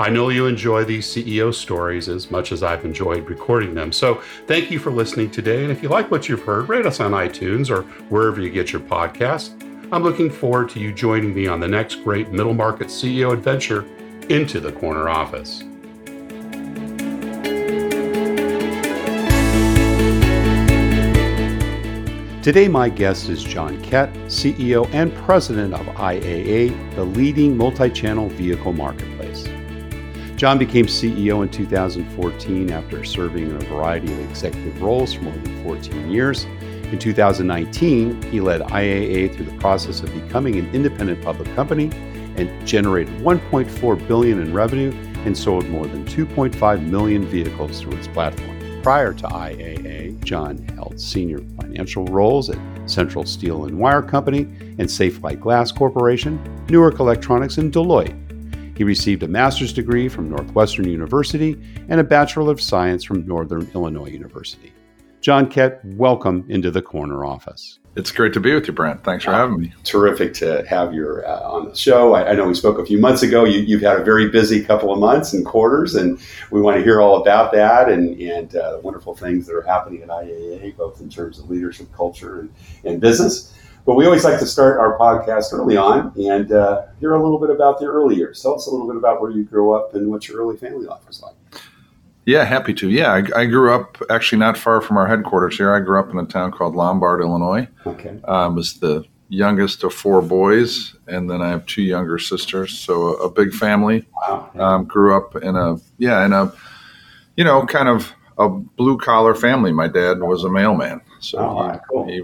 I know you enjoy these CEO stories as much as I've enjoyed recording them. So thank you for listening today. And if you like what you've heard, rate us on iTunes or wherever you get your podcasts. I'm looking forward to you joining me on the next great middle market CEO adventure into the corner office. Today, my guest is John Kett, CEO and President of IAA, the leading multi channel vehicle marketplace. John became CEO in 2014 after serving in a variety of executive roles for more than 14 years. In 2019, he led IAA through the process of becoming an independent public company and generated 1.4 billion in revenue and sold more than 2.5 million vehicles through its platform. Prior to IAA, John held senior financial roles at Central Steel and Wire Company and Safelite Glass Corporation, Newark Electronics, and Deloitte. He received a master's degree from Northwestern University and a Bachelor of Science from Northern Illinois University. John Kett, welcome into the corner office. It's great to be with you, Brant. Thanks for having me. Terrific to have you uh, on the show. I, I, know we spoke a few months ago. You, have had a very busy couple of months and quarters, and we want to hear all about that and, and uh, the wonderful things that are happening at IAA, both in terms of leadership, culture, and, and business. But we always like to start our podcast early on and uh, hear a little bit about the early years. Tell us a little bit about where you grew up and what your early family life was like. Yeah, happy to. Yeah, I, I, grew up actually not far from our headquarters here. I grew up in a town called Lombard, Illinois. Okay. Um, was the youngest of four boys, and then I have two younger sisters. So a, a big family. Wow. Um, grew up in a yeah in a you know kind of a blue collar family. My dad was a mailman, so oh, he, cool. he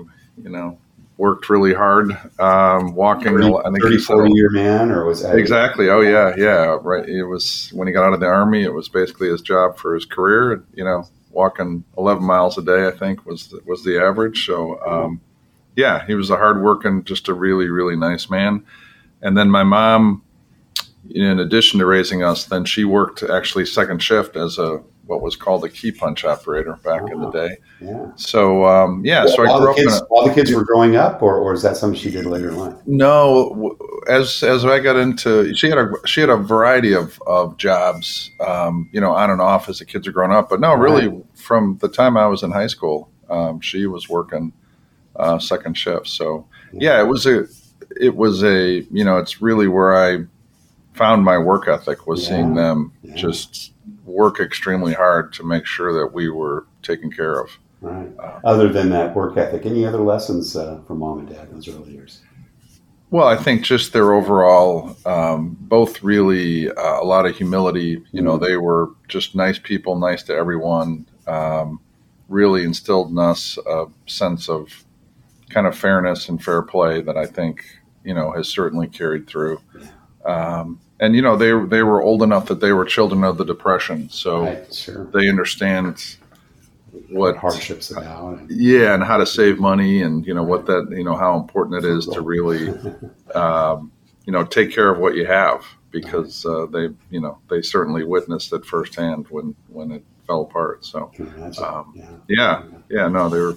you know worked really hard, um, walking. 30, I think 30, 40 year man, or was that exactly? Oh yeah, yeah. Right. It was when he got out of the army. It was basically his job for his career. You know, walking 11 miles a day. I think was the, was the average. So, um, yeah, he was a hard working, just a really really nice man. And then my mom, in addition to raising us, then she worked actually second shift as a what was called a key punch operator back in the day. Yeah. So um, yeah, well, so I grew up kids, a, while the kids were growing up, or, or is that something she did later in life? No, as as I got into, she had a she had a variety of of jobs, um, you know, on and off as the kids are growing up. But no, really, right. from the time I was in high school, um, she was working uh, second shift. So yeah. yeah, it was a it was a you know, it's really where I found my work ethic was yeah. seeing them yeah. just work extremely hard to make sure that we were taken care of. Right. Uh, other than that work ethic, any other lessons uh, from mom and dad in those early years? Well, I think just their overall, um, both really uh, a lot of humility. You know, mm-hmm. they were just nice people, nice to everyone. Um, really instilled in us a sense of kind of fairness and fair play that I think you know has certainly carried through. Um, and you know they they were old enough that they were children of the depression, so right, sure. they understand what hardships about. Yeah, and how to save money, and you know what that you know how important it is to really um, you know take care of what you have because uh, they you know they certainly witnessed it firsthand when when it fell apart. So um, yeah. yeah, yeah, no, they were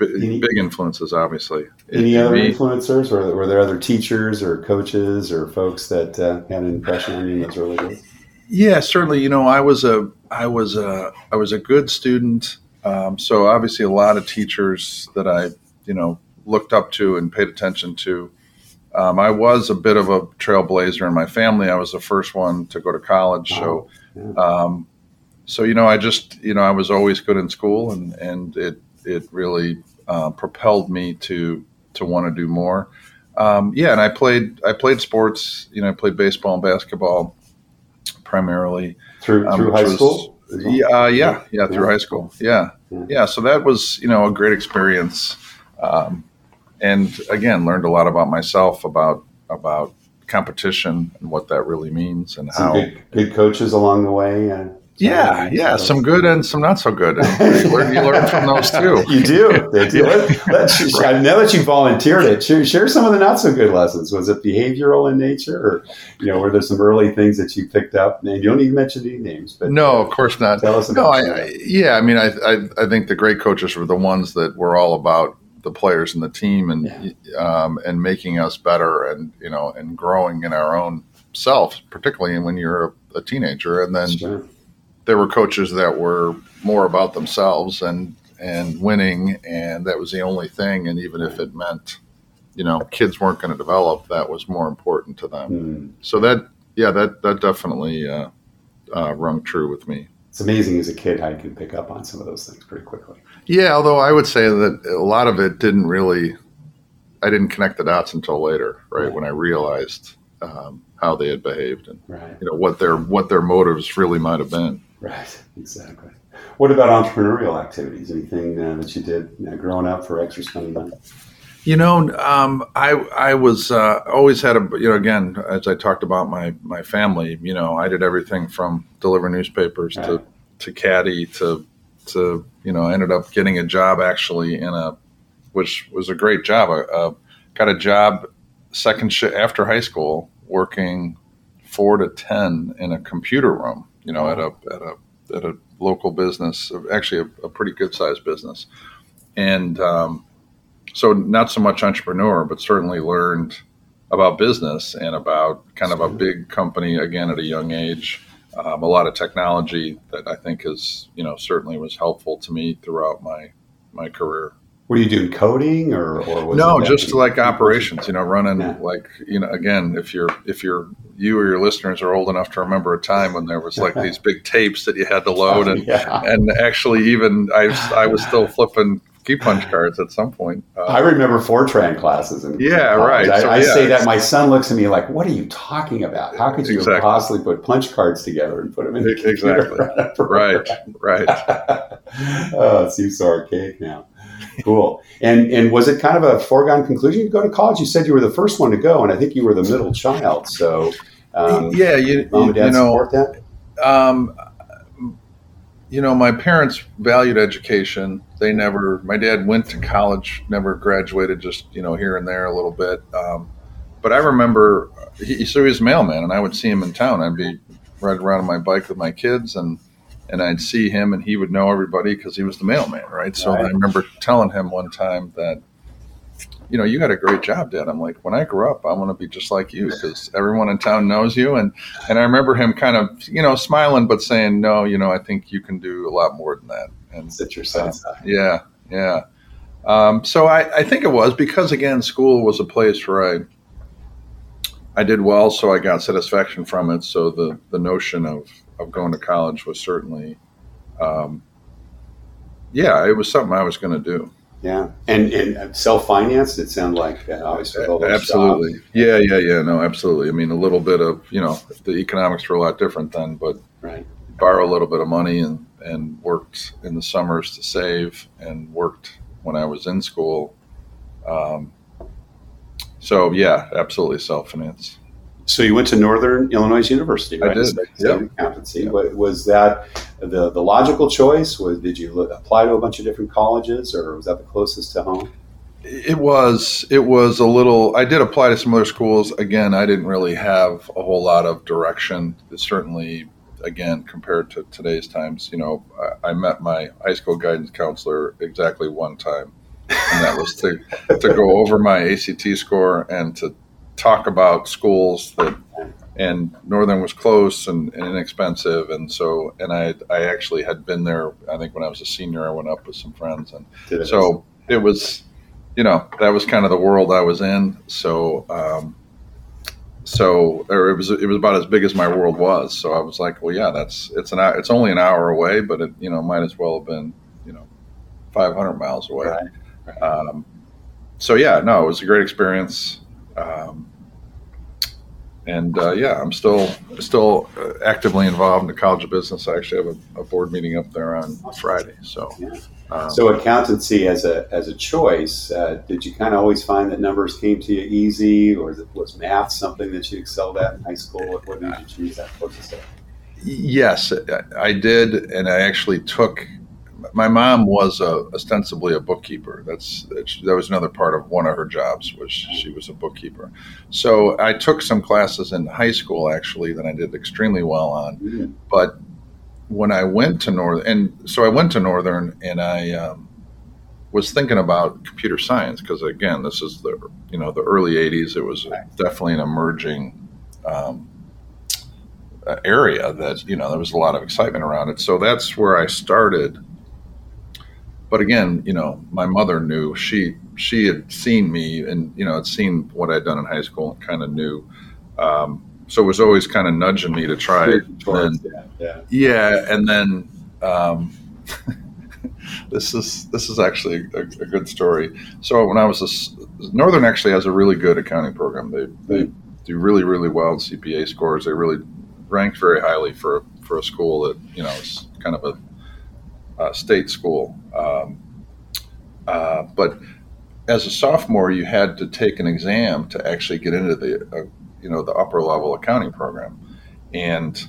any, big influences, obviously. Any other me, influencers, or were there other teachers or coaches or folks that uh, had an impression on you in those early days? Yeah, certainly. You know, I was a I was a I was a good student. Um, so obviously, a lot of teachers that I you know looked up to and paid attention to. Um, I was a bit of a trailblazer in my family. I was the first one to go to college, wow. so um, so you know, I just you know I was always good in school, and and it it really uh, propelled me to to want to do more. Um, yeah, and I played I played sports. You know, I played baseball and basketball primarily through um, through high was- school. Yeah, uh, yeah, yeah, through Yeah. high school. Yeah, Yeah. yeah. So that was you know a great experience, um, and again learned a lot about myself about about competition and what that really means and Some how. good, good coaches along the way. Uh, Yeah, yeah, some good and some not so good. You, learn, you learn from those too. You do. They do. Let, let's- I know that you volunteered it. Share, share some of the not so good lessons. Was it behavioral in nature, or you know, were there some early things that you picked up? And you don't to mention any names, but No, of course not. tell us No, I, I yeah, I mean, I, I I think the great coaches were the ones that were all about the players and the team and um, and making us better and you know and growing in our own self, particularly when you're a, a teenager. And then Sure. There were coaches that were more about themselves and and winning, and that was the only thing. And even if it meant, you know, kids weren't going to develop, that was more important to them. Hmm. So that yeah, that that definitely uh, uh, rung true with me. It's amazing as a kid how you can pick up on some of those things pretty quickly. Yeah, although I would say that a lot of it didn't really, I didn't connect the dots until later, right? Right. When I realized um, how they had behaved and Right. you know what their what their motives really might have been. Right. Exactly. What about entrepreneurial activities? Anything uh, that you did you know, growing up for extra spending money? You know, um, I I was uh, always had a you know again as I talked about my my family. You know, I did everything from deliver newspapers to to caddy to to you know I ended up getting a job actually in a which was a great job. I uh, got a job second shift after high school working four to ten in a computer room. You know, at a at a at a local business, actually a, a pretty good sized business, and um, so not so much entrepreneur, but certainly learned about business and about kind of a big company again at a young age. Um, a lot of technology that I think is you know certainly was helpful to me throughout my my career. Were you doing coding or, or was No, just like operations, you know, running Yeah. like you know, again, if you're if you're you or your listeners are old enough to remember a time when there was like these big tapes that you had to load, and yeah. and actually even I I was still flipping key punch cards at some point. Uh, I remember Fortran classes. In Yeah, right. I, So, I yeah, say that my son looks at me like, "What are you talking about? How could you Exactly. possibly put punch cards together and put them in the exactly. computer?" right, right. oh, it seems so archaic now. Cool. And and was it kind of a foregone conclusion to go to college? You said you were the first one to go, and I think you were the middle child. So, um, yeah, you, mom and dad you know, support that. um, you know, my parents valued education. They never. My dad went to college, never graduated, just you know here and there a little bit. Um, but I remember, he, so he was a mailman, and I would see him in town. I'd be riding around on my bike with my kids, and and I'd see him, and he would know everybody because he was the mailman, right? So Right. I remember telling him one time that. You know, you got a great job, Dad. I'm like, when I grow up, I want to be just like you because everyone in town knows you, and and I remember him kind of, you know, smiling but saying, "No, you know, I think you can do a lot more than that." And Sit your side. yeah, yeah. Um, so I, I think it was because again, school was a place where I I did well, so I got satisfaction from it. So the the notion of of going to college was certainly, um, yeah, it was something I was going to do. Yeah, and and self financed. It sounded like uh, obviously with all those Absolutely. jobs. Yeah, yeah, yeah. No, absolutely. I mean, a little bit of you know, the economics were a lot different then, but Right. borrow a little bit of money and, and worked in the summers to save and worked when I was in school. Um, so yeah, absolutely self finance. So you went to Northern Illinois University, right? I did, yeah. accountancy. Wa- Was that the the logical choice? Was did you apply to a bunch of different colleges, or was that the closest to home? It was it was a little. I did apply to some other schools. Again, I didn't really have a whole lot of direction. Certainly, again, compared to today's times, you know, I, I met my high school guidance counselor exactly one time, and that was to to go over my ACT score and to talk about schools that. And Northern was close and, and inexpensive, and so and I I actually had been there. I think when I was a senior, I went up with some friends, and it- so it was you know that was kind of the world i was in so um, so or it was it was about as big as my world was so i was like well yeah that's it's an hour, it's only an hour away but it you know might as well have been you know 500 miles away Right. Um, so yeah, no, it was a great experience. Um, and uh, yeah, I'm still still uh, actively involved in the College of Business. I actually have a, a board meeting up there on Friday. So, um, so accountancy as a as a choice, uh, did you kind of always find that numbers came to you easy, or was math something that you excelled at in high school? What, what did you choose that course Yes, I did, and I actually took my mom was a, ostensibly a bookkeeper. That's that was another part of one of her jobs was she was a bookkeeper. So I took some classes in high school actually that I did extremely well on. Mm-hmm. But when I went to Northern, and so I went to Northern, and I um, was thinking about computer science because again, this is the you know the early '80s. It was definitely an emerging. Um, area that you know there was a lot of excitement around it so that's where i started but again, you know, my mother knew she she had seen me and you know had seen what I'd done in high school and kind of knew. Um, so it was always kind of nudging me to try it. And, yeah, yeah, and then um, this is this is actually a, a, good story. So when I was a, Northern actually has a really good accounting program. They they do really really well in CPA scores. They really ranked very highly for for a school that you know is kind of a uh, state school. Um, uh, but as a sophomore, you had to take an exam to actually get into the uh, you know the upper level accounting program, and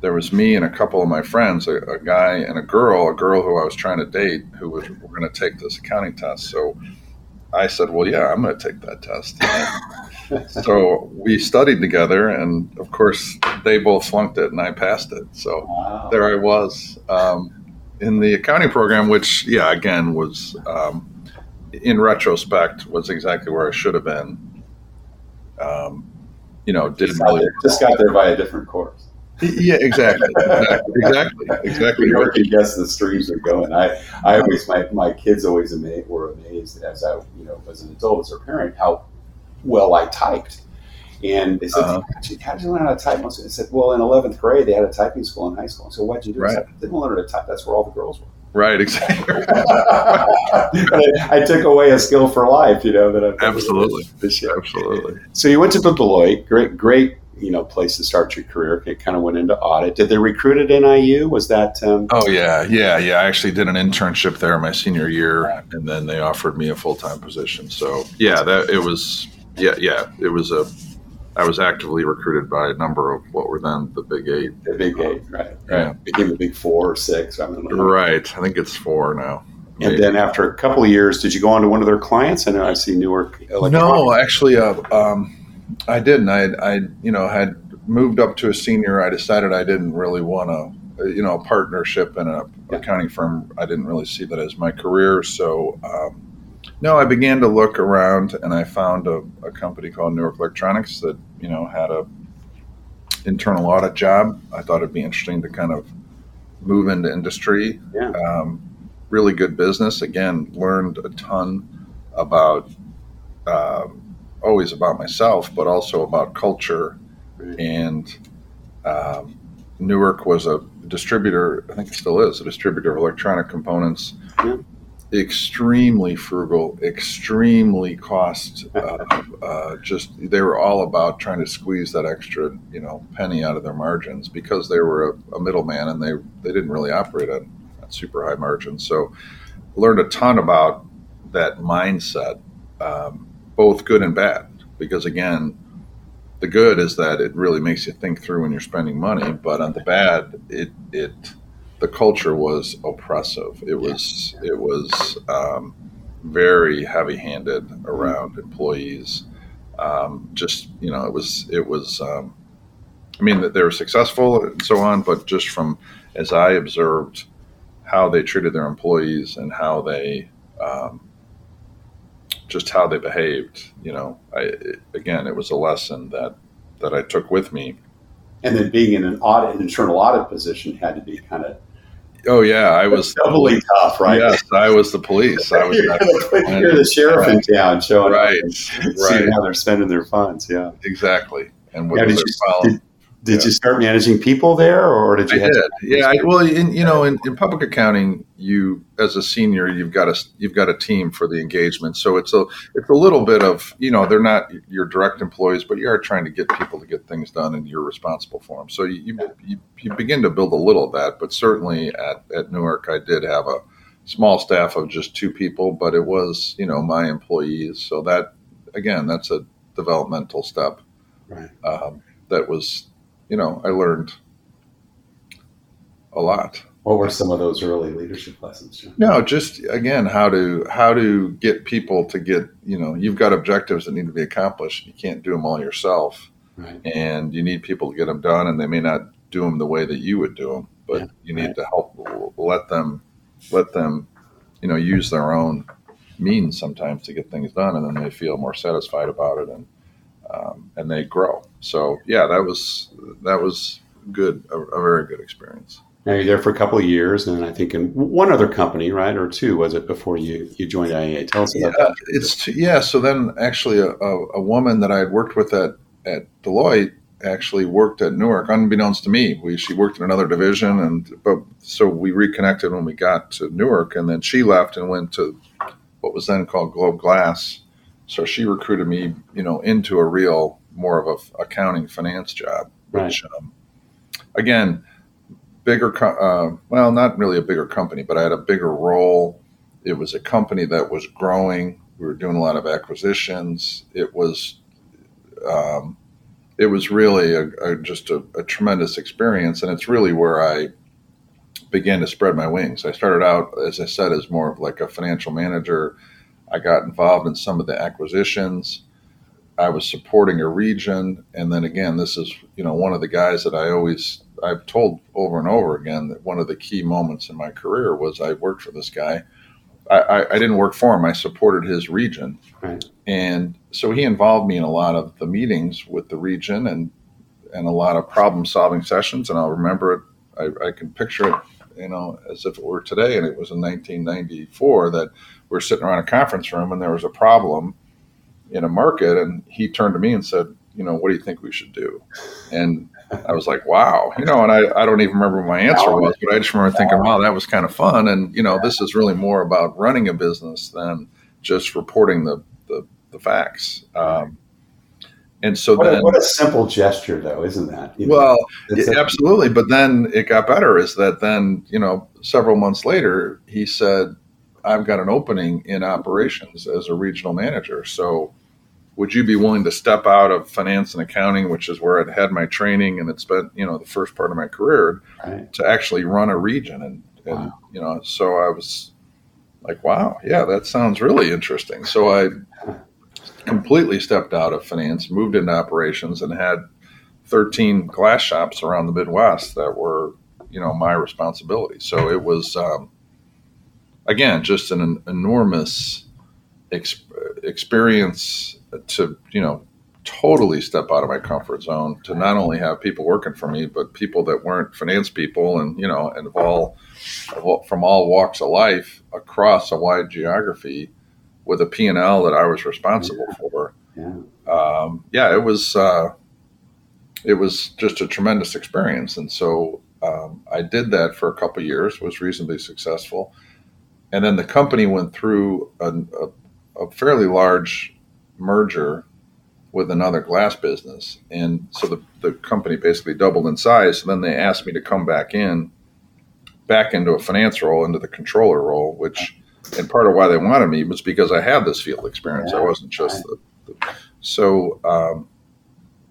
there was me and a couple of my friends, a, a guy and a girl, a girl who I was trying to date, who was were going to take this accounting test. So I said, "Well, yeah, I'm going to take that test." so we studied together, and of course, they both flunked it, and I passed it. So wow. there I was. Um, in the accounting program, which yeah, again was um, in retrospect was exactly where I should have been. Um, you know, didn't just really just got there by a different course. Yeah, exactly, exactly, exactly, exactly. You can guess the streams are going. I, I always, my, my kids always amazed, were amazed as I, you know, as an adult, as a parent, how well I typed. And they said, uh-huh. how did you learn how to type? I said, well, in 11th grade, they had a typing school in high school. And So why'd you do right. I didn't learn how to type. That's where all the girls were. Right, exactly. I, took away a skill for life, you know, that I've absolutely, absolutely. So you went to the Deloitte, great, great, you know, place to start your career. It kind of went into audit. Did they recruit at NIU? Was that? Um... oh yeah, yeah, yeah. I actually did an internship there my senior year, and then they offered me a full time position. So yeah, that it was. Yeah, yeah, it was a I was actively recruited by a number of what were then the Big Eight. The Big Eight, right? Right. Yeah. Became the Big Four or six. I. Right. I think it's four now. And Maybe. then after a couple of years, did you go on to one of their clients? I know I see Newark. no, actually, uh, um, I didn't. I, I, you know, had moved up to a senior. I decided I didn't really want to, you know, a partnership in a yeah. accounting firm. I didn't really see that as my career. So um, no, I began to look around and I found a, a company called Newark Electronics that, you know, had a internal audit job. I thought it'd be interesting to kind of move into industry. Yeah. Um, really good business. Again, learned a ton about uh, always about myself, but also about culture. Right. And um, Newark was a distributor. I think it still is a distributor of electronic components. Yeah extremely frugal, extremely cost. Uh, uh, just they were all about trying to squeeze that extra, you know, penny out of their margins because they were a, a middleman and they they didn't really operate on, on, super high margins. So learned a ton about that mindset, um, both good and bad. Because again, the good is that it really makes you think through when you're spending money, but on the bad, it it the culture was oppressive. It was it was um, very heavy handed around employees. Um, just you know, it was it was. Um, I mean, that they were successful and so on, but just from as I observed how they treated their employees and how they um, just how they behaved, you know, I, it, again, it was a lesson that that I took with me and then being in an audit, an internal audit position had to be kind of. Oh yeah, I was doubly tough, right? Yes, I was the police. I was. you're, the, you're the sheriff right. in town, showing right, right. seeing how they're spending their funds. Yeah, exactly. And what yeah, did, you, did, Did yeah. you start managing people there, or did you? I did. Yeah. I, well, in, you know, in, in public accounting, you as a senior, you've got a you've got a team for the engagement. So it's a it's a little bit of you know they're not your direct employees, but you are trying to get people to get things done, and you're responsible for them. So you you, you begin to build a little of that. But certainly at at Newark, I did have a small staff of just two people, but it was you know my employees. So that again, that's a developmental step. Right. Um, that was you know, I learned a lot. What were some of those early leadership lessons? John? No, just again how to how to get people to get you know you've got objectives that need to be accomplished. You can't do them all yourself, right. and you need people to get them done. And they may not do them the way that you would do them, but Yeah, you need right. to help let them let them you know use their own means sometimes to get things done, and then they feel more satisfied about it and um, and they grow. So yeah, that was that was good, a, a very good experience. Now you're there for a couple of years, and I think in one other company, right, or two, was it before you you joined IAA? Tell us Yeah, about that. it's yeah. So then, actually, a, a, a woman that I had worked with at at Deloitte actually worked at Newark, unbeknownst to me. We she worked in another division, and but so we reconnected when we got to Newark, and then she left and went to what was then called Globe Glass. So she recruited me, you know, into a real more of a f- accounting finance job, which um, again, bigger. Co- uh, well, not really a bigger company, but I had a bigger role. It was a company that was growing. We were doing a lot of acquisitions. It was, um, it was really a, a, just a, a tremendous experience, and it's really where I began to spread my wings. I started out, as I said, as more of like a financial manager. I got involved in some of the acquisitions. I was supporting a region, and then again, this is you know one of the guys that I always I've told over and over again that one of the key moments in my career was I worked for this guy. I, I, I didn't work for him; I supported his region, Right. and so he involved me in a lot of the meetings with the region and and a lot of problem solving sessions. And I'll remember it. I, I can picture it, you know, as if it were today. And it was in 1994 that we are sitting around a conference room and there was a problem in a market, and he turned to me and said, "You know, what do you think we should do?" And I was like, "Wow," you know, and I, I don't even remember what my answer was, but I just remember thinking, "Wow, that was kind of fun." And you know, this is really more about running a business than just reporting the the, the facts. Um, and so What a, what a simple gesture, though, isn't that? You well, yeah, absolutely. But then it got better. Is that then you know several months later he said, "I've got an opening in operations as a regional manager. So would you be willing to step out of finance and accounting, which is where I'd had my training and it spent you know the first part of my career right. to actually run a region and and Wow. you know so I was like, wow, yeah, that sounds really interesting. So I completely stepped out of finance, moved into operations, and had 13 glass shops around the Midwest that were, you know, my responsibility. So it was, um, again, just an enormous ex- experience to, you know, totally step out of my comfort zone to not only have people working for me, but people that weren't finance people and, you know, and of all, from all walks of life across a wide geography with a P&L that I was responsible for. Yeah. um, yeah, it was uh, it was just a tremendous experience, and so um, I did that for a couple of years, was reasonably successful, and then the company went through a, a, a fairly large merger with another glass business, and so the, the company basically doubled in size. And then they asked me to come back in, back into a finance role, into the controller role, which. And part of why they wanted me was because I had this field experience. I wasn't just the, the so, um,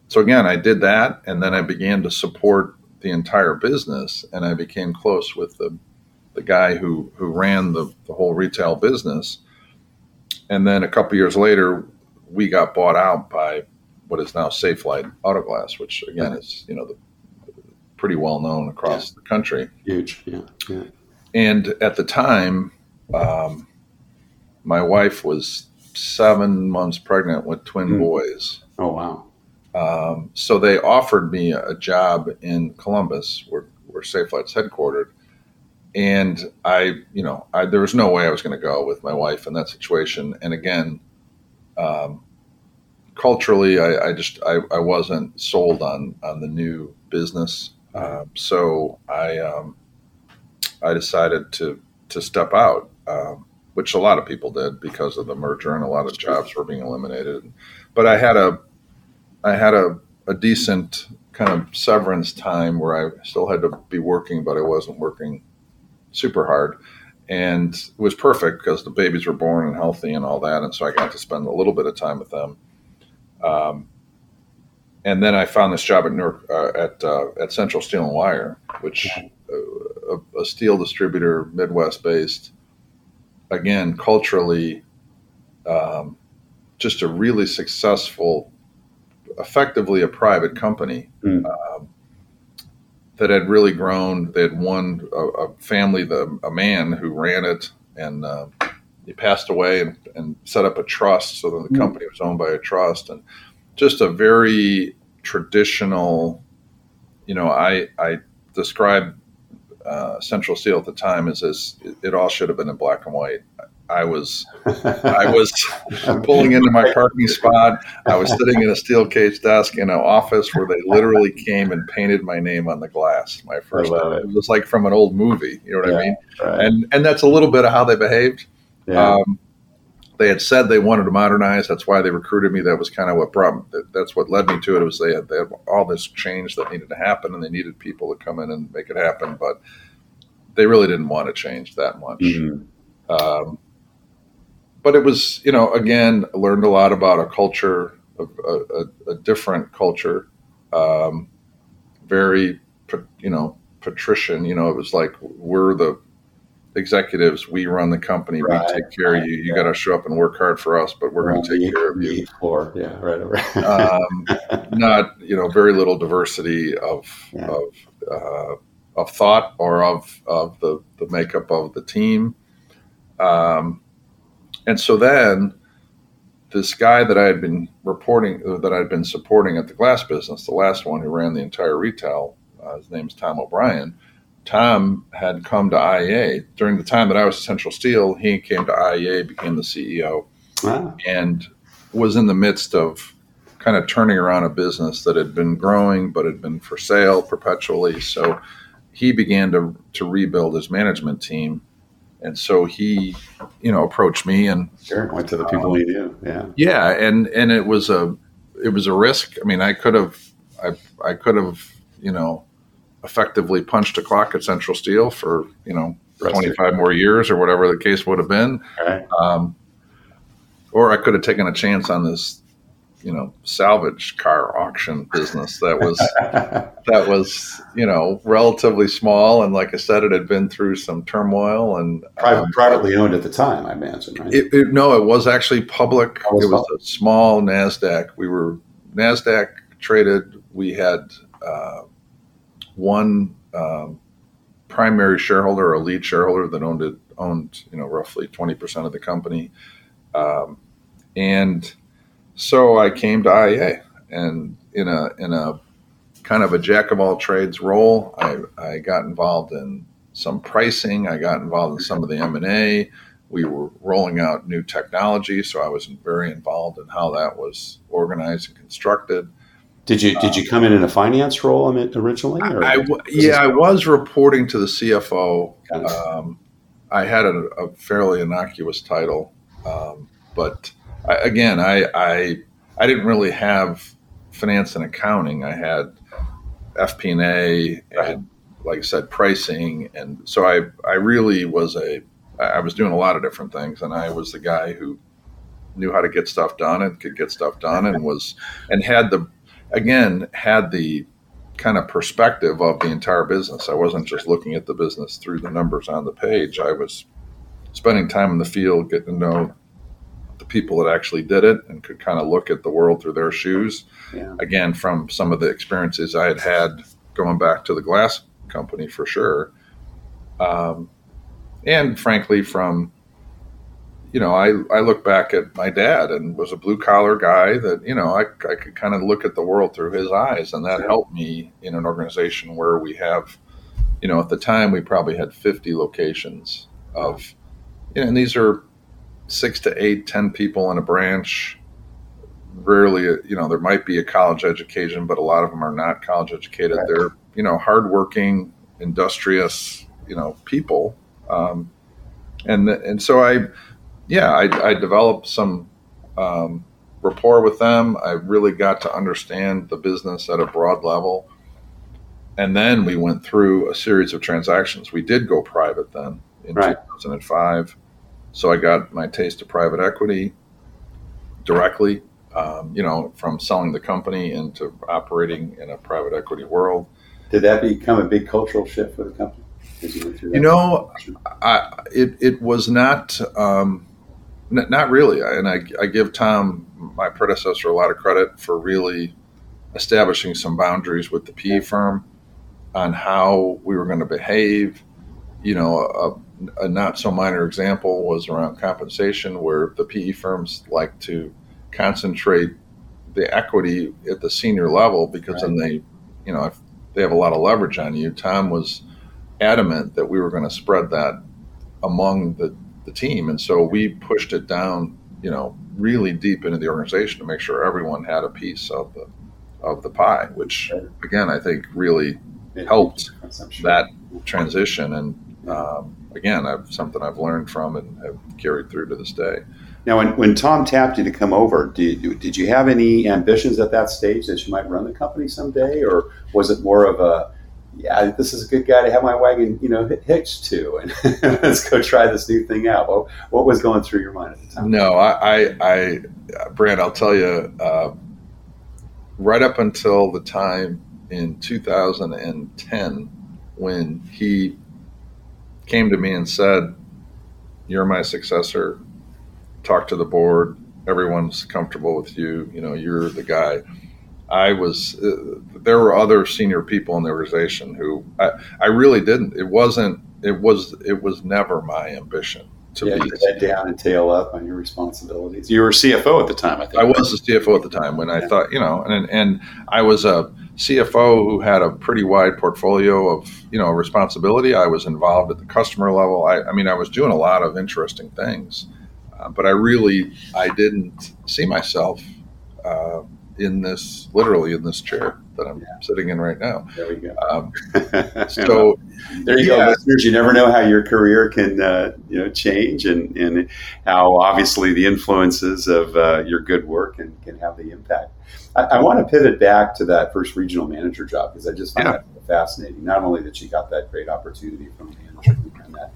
so again, I did that, and then I began to support the entire business, and I became close with the the guy who who ran the, the whole retail business. And then a couple years later, we got bought out by what is now Safelite Auto Glass, which again is you know the, pretty well known across the country. Huge. Yeah. Yeah. And at the time, um, my wife was seven months pregnant with twin Hmm. boys. Oh wow. Um, so they offered me a job in Columbus, where where Safelite's headquartered, and I, you know, I, there was no way I was going to go with my wife in that situation. And again, um, culturally, I, I just I, I wasn't sold on on the new business. Uh, so I um, I decided to to step out, um, which a lot of people did because of the merger, and a lot of jobs were being eliminated. But I had a I had a, a decent kind of severance time where I still had to be working, but I wasn't working super hard. And it was perfect because the babies were born and healthy and all that. And so I got to spend a little bit of time with them. Um, and then I found this job at Newark, uh, at uh, at Central Steel and Wire, which uh, a, a, steel distributor, Midwest based. Again, culturally, um, just a really successful effectively a private company mm. That had really grown. They had one a, a family, the, a man who ran it, and uh, he passed away and, and, set up a trust. So then the mm. company was owned by a trust, and just a very traditional. You know, I I described uh, Central Steel at the time as as it all should have been in black and white. I was I was pulling into my parking spot. I was sitting in a steel cage desk in an office where they literally came and painted my name on the glass. My first it. it. was like from an old movie. You know what yeah, I mean? Right. And and that's a little bit of how they behaved. Yeah. Um, they had said they wanted to modernize. That's why they recruited me. That was kind of what brought. That's what led me to it. it was they had, they had all this change that needed to happen, and they needed people to come in and make it happen. But they really didn't want to change that much. Mm-hmm. Um, but it was, you know, again, learned a lot about a culture, a, a, a different culture, um, very, you know, patrician. You know, it was like we're the executives, we run the company, right, we take care right, of you. You yeah. got to show up and work hard for us, but we're going to take care of you. Yeah, right, right. um, not, you know, very little diversity of yeah. of uh, of thought or of of the the makeup of the team. Um, and so then this guy that I had been reporting, that I'd been supporting at the glass business, the last one who ran the entire retail, uh, his name's Tom O'Brien. Tom had come to IAA during the time that I was at Central Steel. He came to IAA, became the CEO, wow. and was in the midst of kind of turning around a business that had been growing but had been for sale perpetually. So he began to to rebuild his management team and so he, you know, approached me and sure went to the people um, he knew. Yeah, yeah, and and it was a it was a risk. I mean, I could have I I could have you know effectively punched a clock at Central Steel for you know twenty five more years or whatever the case would have been. Right. Um, or I could have taken a chance on this you know salvage car auction business that was that was you know relatively small. And like I said it had been through some turmoil and Private, um, privately owned at the time I imagine right? It, it, no it was actually public. Was it was a small Nasdaq. We were Nasdaq traded. We had uh, one um, primary shareholder or lead shareholder that owned it owned you know roughly 20% of the company. Um, and so I came to IAA, and in a in a kind of a jack of all trades role, I, I got involved in some pricing. I got involved in some of the M and A. We were rolling out new technology, so I was very involved in how that was organized and constructed. Did you did you come in in a finance role originally? Or I, yeah, I was reporting to the CFO. Um, I had a, a, fairly innocuous title, um, but I, again, I, I I didn't really have finance and accounting. I had FP&A, and, like I said, pricing, and so I I really was a I was doing a lot of different things, and I was the guy who knew how to get stuff done and could get stuff done, and was and had the again had the kind of perspective of the entire business. I wasn't just looking at the business through the numbers on the page. I was spending time in the field, getting to know people that actually did it and could kind of look at the world through their shoes. Yeah. Again, from some of the experiences I had had going back to the glass company for sure. Um, and frankly, from, you know, I, I look back at my dad and was a blue collar guy that, you know, I, I could kind of look at the world through his eyes. And that helped me in an organization where we have, you know, at the time we probably had 50 locations of, you know, and these are six to eight, ten people in a branch, rarely, you know, there might be a college education, but a lot of them are not college educated. Right. They're, you know, hardworking, industrious, you know, people. Um, and, and so I, yeah, I, I developed some um, rapport with them. I really got to understand the business at a broad level. And then we went through a series of transactions. We did go private then in Right. 2005. So I got my taste of private equity directly, um, you know, from selling the company into operating in a private equity world. Did that become a big cultural shift for the company? you went through that? You know, I, it, it was not, um, n- not really. And I, I give Tom, my predecessor, a lot of credit for really establishing some boundaries with the PE firm on how we were going to behave. You know, a, not so minor example was around compensation, where the PE firms like to concentrate the equity at the senior level because then they, you know, if they have a lot of leverage on you. Tom was adamant that we were going to spread that among the, the team. And so we pushed it down, you know, really deep into the organization to make sure everyone had a piece of the of the pie, which again I think really helped that transition. And um, again, I've something I've learned from and have carried through to this day. Now, when, when Tom tapped you to come over, did, did you have any ambitions at that stage that you might run the company someday, or was it more of a, yeah, this is a good guy to have my wagon, you know, hitched to, and let's go try this new thing out? What, what was going through your mind at the time? No, I, I, I Brant, I'll tell you, uh, right up until the time in 2010 when he came to me and said, "You're my successor. Talk to the board. Everyone's comfortable with you. You know, you're the guy." I was. Uh, there were other senior people in the organization who I, I really didn't. It wasn't. It was. It was never my ambition to yeah, be. head down and tail up on your responsibilities. You were CFO at the time, I think. I was the CFO at the time when I Yeah. thought, you know, and and I was a CFO who had a pretty wide portfolio of, you know, responsibility. I was involved at the customer level. I, I mean, I was doing a lot of interesting things, uh, but I really, I didn't see myself uh, in this, literally in this chair that I'm sitting in right now. There we go. Um, so there you go, listeners. You never know how your career can, uh, you know, change, and, and how obviously the influences of uh, your good work can, can have the impact. I, I want to pivot back to that first regional manager job because I just find Yeah. that fascinating. Not only that you got that great opportunity from the manager that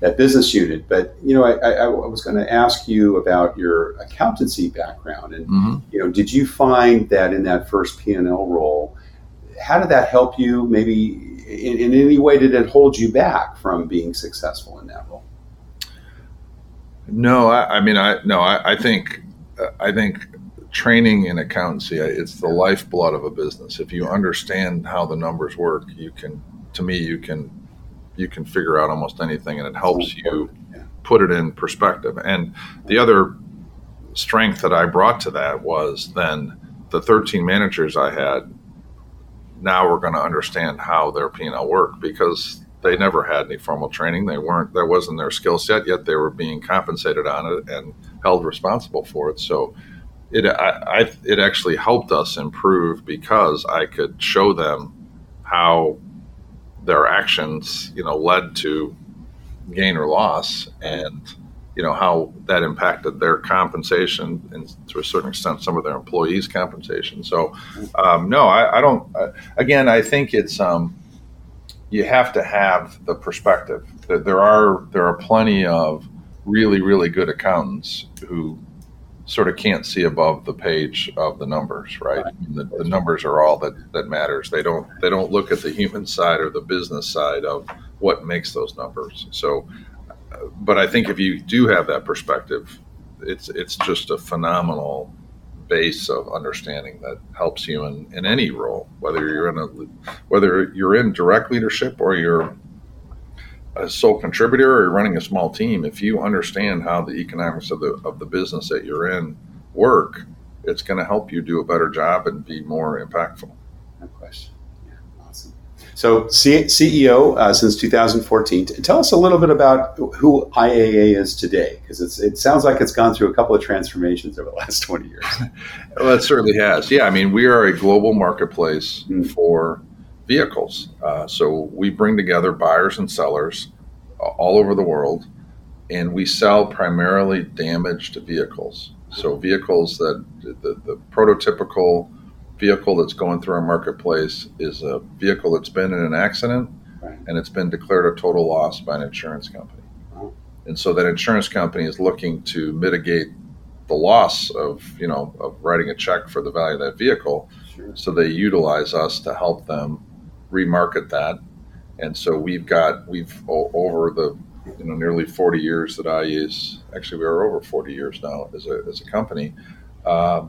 that business unit, but you know, I, I, I was going to ask you about your accountancy background and mhm. you know, did you find that in that first P and L role, how did that help you? Maybe in, in any way, did it hold you back from being successful in that role? No, I, I mean, I no, I, I think, I think training in accountancy, it's the lifeblood of a business. If you understand how the numbers work, you can, to me, you can, you can figure out almost anything, and it helps you put it in perspective. And the other strength that I brought to that was then the 13 managers I had. Now we're going to understand how their P&L work because they never had any formal training. They weren't. That wasn't their skill set yet. They were being compensated on it and held responsible for it. So it I, I it actually helped us improve because I could show them how their actions, you know, led to gain or loss, and you know how that impacted their compensation and to a certain extent some of their employees' compensation. So um, no, I, I don't. Again, I think it's um, you have to have the perspective that there are there are plenty of really really good accountants who sort of can't see above the page of the numbers right. I mean, the, the numbers are all that that matters. They don't they don't look at the human side or the business side of what makes those numbers. So uh, but i think if you do have that perspective it's it's just a phenomenal base of understanding that helps you in, in any role whether you're in a whether you're in direct leadership or you're a sole contributor or you're running a small team, if you understand how the economics of the of the business that you're in work, it's going to help you do a better job and be more impactful. No question. Yeah, awesome. So, C- CEO uh, since 2014. Tell us a little bit about who IAA is today, because it sounds like it's gone through a couple of transformations over the last 20 years. well, it certainly has. Yeah, I mean, we are a global marketplace mm. for vehicles. Uh, so we bring together buyers and sellers all over the world, and we sell primarily damaged vehicles. So vehicles that the, the prototypical vehicle that's going through our marketplace is a vehicle that's been in an accident right. and it's been declared a total loss by an insurance company. Wow. And so that insurance company is looking to mitigate the loss of, you know, of writing a check for the value of that vehicle. Sure. So they utilize us to help them remarket that. And so we've got, we've over the, you know, nearly 40 years that I use, actually we are over 40 years now as a, as a company, uh,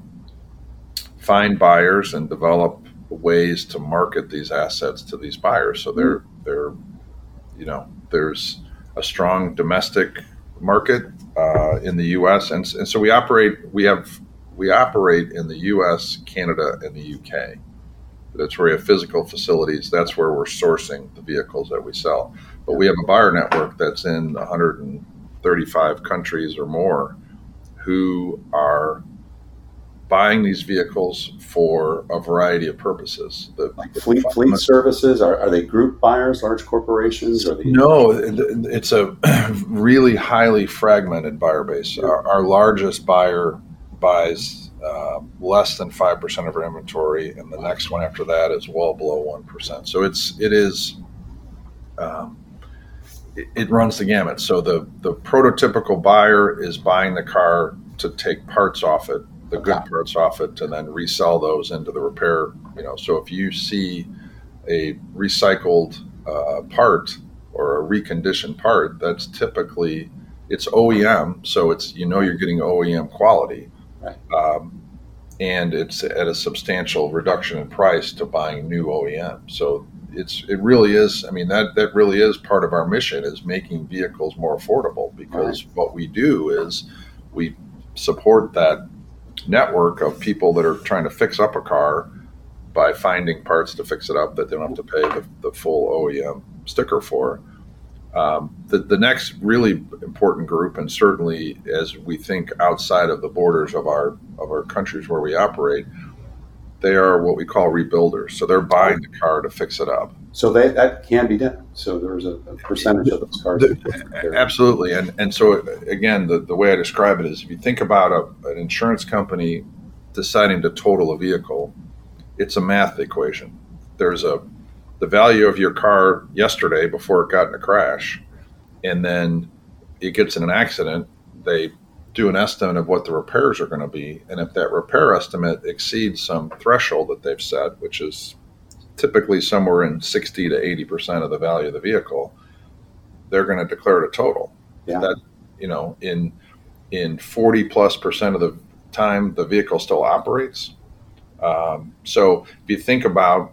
find buyers and develop ways to market these assets to these buyers. So they're they're you know there's a strong domestic market uh, in the U.S. And, and so we operate we have we operate in the U.S., Canada, and the U.K. That's where we have physical facilities. That's where we're sourcing the vehicles that we sell. But we have a buyer network that's in 135 countries or more who are buying these vehicles for a variety of purposes. The, like fleet fleet services are, are they group buyers, large corporations? Or no, it's a really highly fragmented buyer base. Our, our largest buyer buys uh, less than five percent of our inventory, and the next one after that is well below one percent. So it's it is. Um, it, it runs the gamut. So the the prototypical buyer is buying the car to take parts off it the good parts off it and then resell those into the repair. You know, so if you see a recycled uh, part or a reconditioned part, that's typically it's OEM, so it's you know you're getting OEM quality, right. um, and it's at a substantial reduction in price to buying new OEM. So it's it really is. I mean that that really is part of our mission is making vehicles more affordable because right. what we do is we support that network of people that are trying to fix up a car by finding parts to fix it up that they don't have to pay the, the full OEM sticker for. Um, the, the next really important group, and certainly as we think outside of the borders of our of our countries where we operate, they are what we call rebuilders. So they're buying the car to fix it up. So they, that can be done. So there's a, a percentage of those cars. The, absolutely, and and so again, the, the way I describe it is, if you think about a, an insurance company deciding to total a vehicle, it's a math equation. There's a the value of your car yesterday before it got in a crash, and then it gets in an accident. They do an estimate of what the repairs are going to be, and if that repair estimate exceeds some threshold that they've set, which is typically somewhere in 60 to 80% of the value of the vehicle, they're going to declare it a total. Yeah. That, you know, in, in 40 plus percent of the time, the vehicle still operates. Um, so if you think about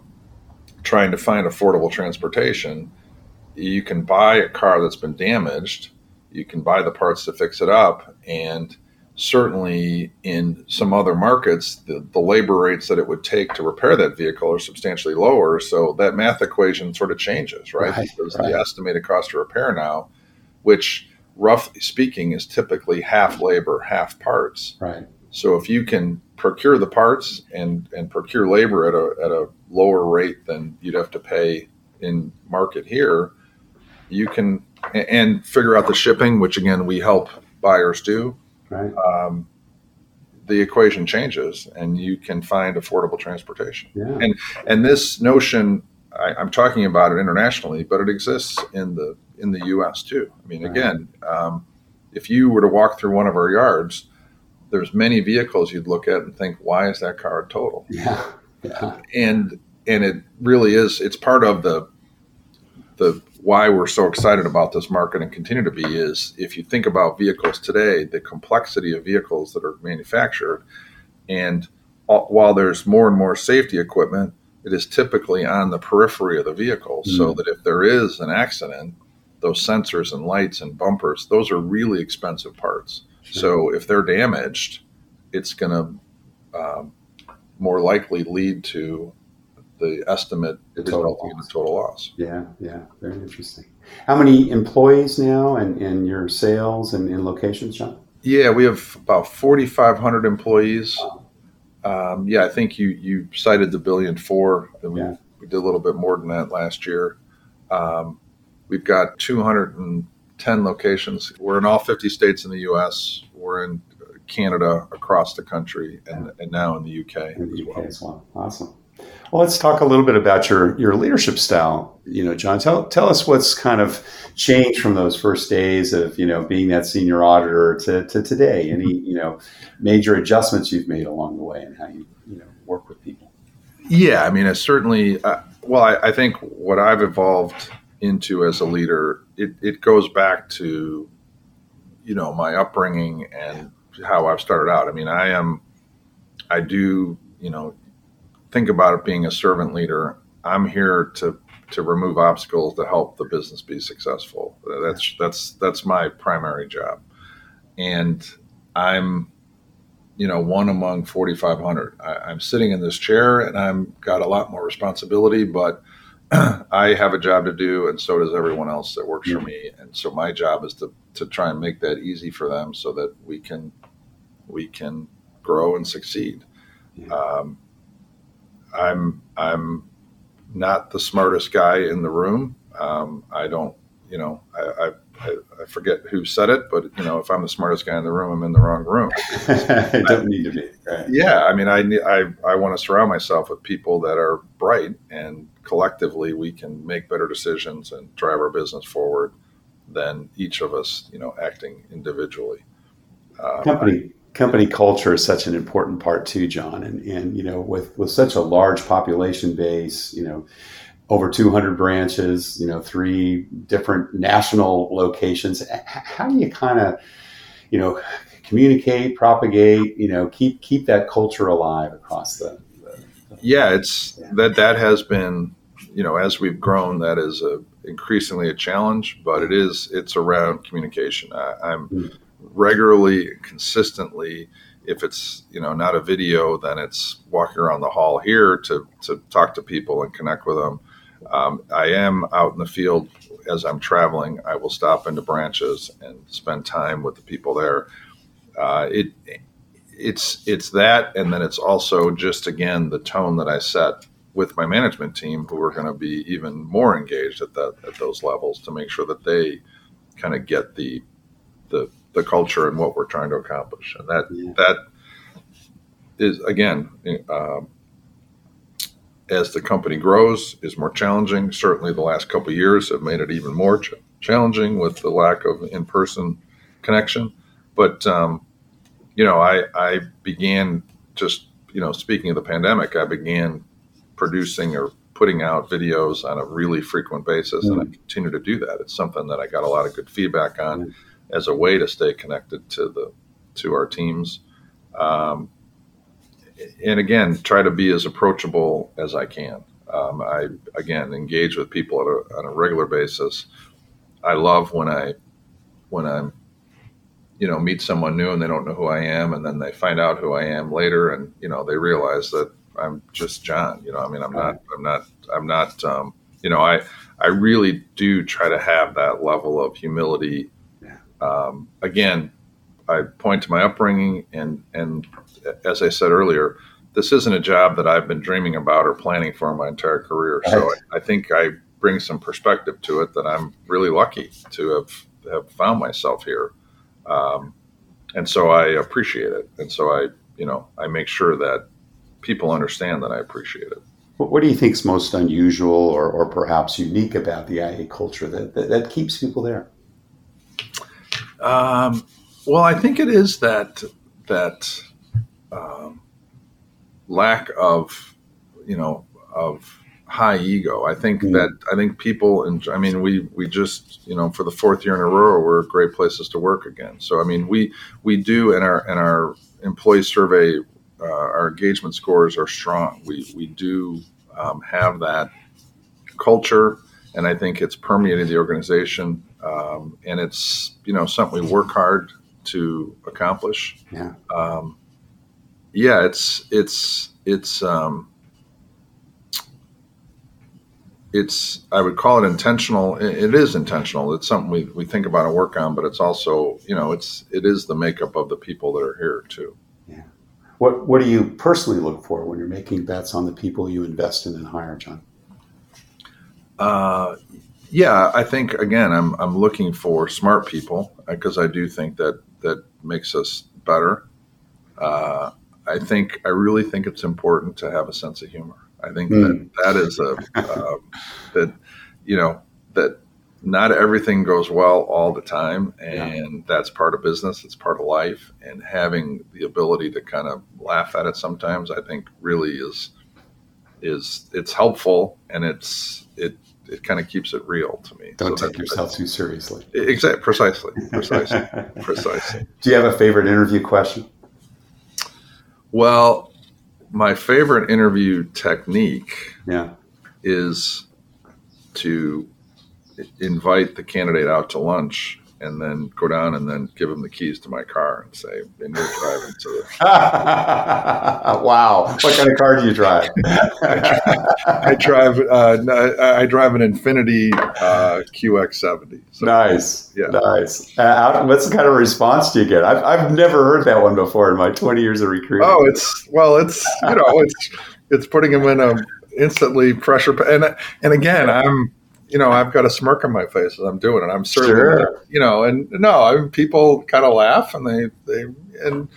trying to find affordable transportation, you can buy a car that's been damaged, you can buy the parts to fix it up, and certainly in some other markets, the, the labor rates that it would take to repair that vehicle are substantially lower. So that math equation sort of changes, right? right because right. the estimated cost to repair now, which roughly speaking is typically half labor, half parts. Right. So if you can procure the parts and, and procure labor at a, at a lower rate than you'd have to pay in market here, you can and figure out the shipping, which again we help buyers do right. um, the equation changes and you can find affordable transportation. Yeah. And and this notion, I, am talking about it internationally, but it exists in the in the U.S. too. I mean, right. again, um, if you were to walk through one of our yards, there's many vehicles you'd look at and think, why is that car a total? Yeah. yeah. And and it really is. It's part of the the why we're so excited about this market and continue to be is if you think about vehicles today, the complexity of vehicles that are manufactured, and while there's more and more safety equipment, it is typically on the periphery of the vehicle, mm. so that if there is an accident, those sensors and lights and bumpers, those are really expensive parts. Sure. So if they're damaged, it's going to um, more likely lead to the estimate The total the total loss. Yeah, yeah, very interesting. How many employees now and in, in your sales and in locations, John? Yeah, we have about 4,500 employees. Um, yeah, I think you you cited the billion four, and we, Yeah. we did a little bit more than that last year. Um, we've got 210 locations. We're in all 50 states in the U.S. We're in Canada, across the country, and, and now in the UK in as UK well. as well. Awesome. Well, let's talk a little bit about your your leadership style. You know, John, tell tell us what's kind of changed from those first days of you know being that senior auditor to, to today. Any you know major adjustments you've made along the way and how you you know work with people. Yeah, I mean, it's certainly. Uh, well, I, I think what I've evolved into as a leader, it, it goes back to, you know, my upbringing and how I've started out. I mean, I am, I do, you know, think about it being a servant leader. I'm here to to remove obstacles to help the business be successful. That's that's that's my primary job, and I'm you know, one among 4,500. I, I'm sitting in this chair and I'm got a lot more responsibility, but I have a job to do, and so does everyone else that works for me. And so my job is to to try and make that easy for them, so that we can we can grow and succeed. Yeah. Um, I'm I'm not the smartest guy in the room. Um, I don't, you know, I, I I forget who said it, but you know, if I'm the smartest guy in the room, I'm in the wrong room. it don't need to be. Right. Yeah, I mean, I I I want to surround myself with people that are bright, and collectively we can make better decisions and drive our business forward than each of us, you know, acting individually. Um, company company culture is such an important part too, John. And and you know, with with such a large population base, you know, over 200 branches, you know, three different national locations. How do you kind of, you know, communicate, propagate, you know, keep keep that culture alive across the. the yeah, it's Yeah. that that has been, you know, as we've grown, that is a increasingly a challenge, but it is it's around communication. I, I'm Mm. regularly, consistently. If it's you know not a video, then it's walking around the hall here to to talk to people and connect with them. Um, I am out in the field as I'm traveling. I will stop into branches and spend time with the people there. Uh, it it's it's that, and then it's also just again the tone that I set with my management team, who are going to be even more engaged at that at those levels to make sure that they kind of get the the the culture and what we're trying to accomplish, and that Yeah. that is again. Um, as the company grows, is more challenging. Certainly, the last couple of years have made it even more ch- challenging with the lack of in-person connection. But um, you know, I, I began just you know, speaking of the pandemic, I began producing or putting out videos on a really frequent basis, and I continue to do that. It's something that I got a lot of good feedback on as a way to stay connected to the to our teams. Um, and again, try to be as approachable as I can. Um, I again engage with people a, on a regular basis. I love when I when I'm you know meet someone new and they don't know who I am, and then they find out who I am later, and you know they realize that I'm just John. You know, I mean, I'm not, I'm not, I'm not. Um, you know, I I really do try to have that level of humility. Yeah. Um, again, I point to my upbringing, and and as I said earlier, this isn't a job that I've been dreaming about or planning for my entire career. So I, I think I bring some perspective to it that I'm really lucky to have have found myself here, um, and so I appreciate it. And so I, you know, I make sure that people understand that I appreciate it. What, what do you think is most unusual or, or perhaps unique about the IAA culture that, that, that keeps people there? Um, well, I think it is that that um, lack of, you know, of high ego. I think Mm. that I think people, and I mean, we we just you know for the fourth year in a row, we're great places to work again. So I mean, we we do in our in our employee survey, uh, our engagement scores are strong. We we do um, have that culture, and I think it's permeated the organization, um, and it's you know something we work hard to accomplish. Yeah. Um, yeah, it's it's it's um, it's I would call it intentional. It is intentional. It's something we, we think about and work on, but it's also you know it's it is the makeup of the people that are here too. What what do you personally look for when you're making bets on the people you invest in and hire, John? Uh, yeah, I think again, I'm I'm looking for smart people because I do think that that makes us better. Uh, I think I really think it's important to have a sense of humor. I think mm. that that is a uh, that you know that not everything goes well all the time, and yeah. that's part of business. It's part of life, and having the ability to kind of laugh at it sometimes, I think, really is is it's helpful, and it's it it kind of keeps it real to me. Don't so take yourself too seriously. Exactly, precisely, precisely, precisely. Do you have a favorite interview question? Well, my favorite interview technique yeah. is to invite the candidate out to lunch and then go down and then give him the keys to my car and say, and you're driving to the. wow. What kind of car do you drive? I drive, uh, I drive an Infiniti uh, QX70. So, nice. Yeah. Nice. Uh, what's the kind of response do you get? I've, I've never heard that one before in my 20 years of recruiting. Oh, it's, well, it's, you know, it's, it's putting him in a instantly pressure. And, and again, I'm, you know, I've got a smirk on my face as I'm doing it. I'm certainly, sure. you know, and no, I mean, people kind of laugh and they, they, and,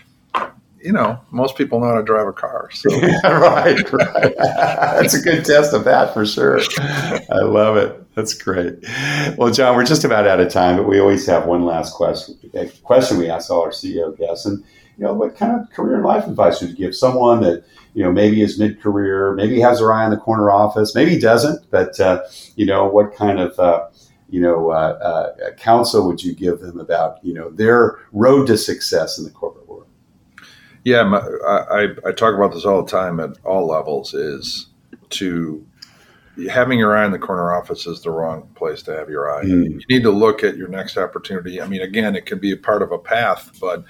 you know, most people know how to drive a car. So. right, right. That's a good test of that for sure. I love it. That's great. Well, John, we're just about out of time, but we always have one last question. Question we ask all our CEO guests, and you know, what kind of career and life advice would you give someone that you know, maybe is mid-career, maybe has their eye on the corner office, maybe doesn't, but, uh, you know, what kind of, uh, you know, uh, uh, counsel would you give them about, you know, their road to success in the corporate world? Yeah, my, I, I talk about this all the time at all levels is to having your eye in the corner office is the wrong place to have your eye. Mm. You need to look at your next opportunity. I mean, again, it can be a part of a path, but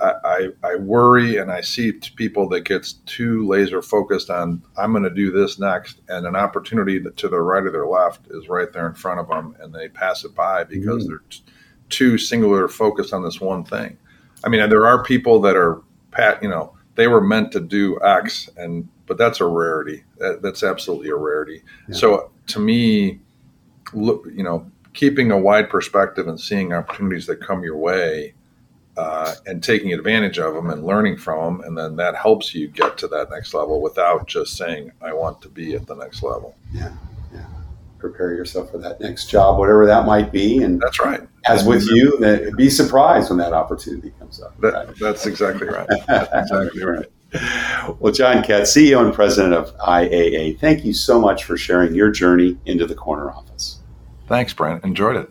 I, I, worry and I see people that gets too laser focused on I'm going to do this next, and an opportunity to the right or their left is right there in front of them, and they pass it by because mm. they're t- too singular focused on this one thing. I mean, there are people that are pat, you know, they were meant to do X, and but that's a rarity. That, that's absolutely a rarity. Yeah. So to me, look, you know, keeping a wide perspective and seeing opportunities that come your way uh, and taking advantage of them and learning from them, and then that helps you get to that next level without just saying, "I want to be at the next level." Yeah, yeah. Prepare yourself for that next job, whatever that might be, and that's right. As with you, that be surprised when that opportunity comes up. That, right? That's exactly right. That's exactly right. Well, John Kett, CEO and president of IAA, thank you so much for sharing your journey into the corner office. Thanks, Brant. Enjoyed it.